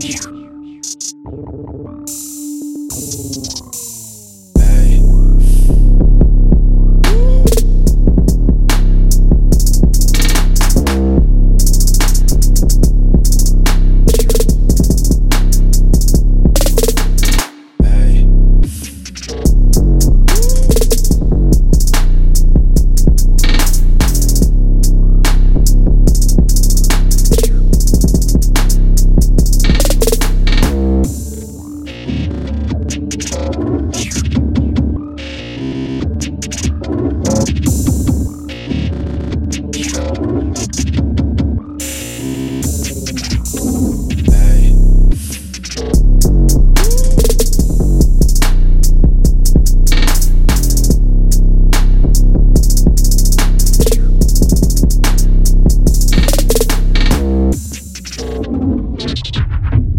Yeah.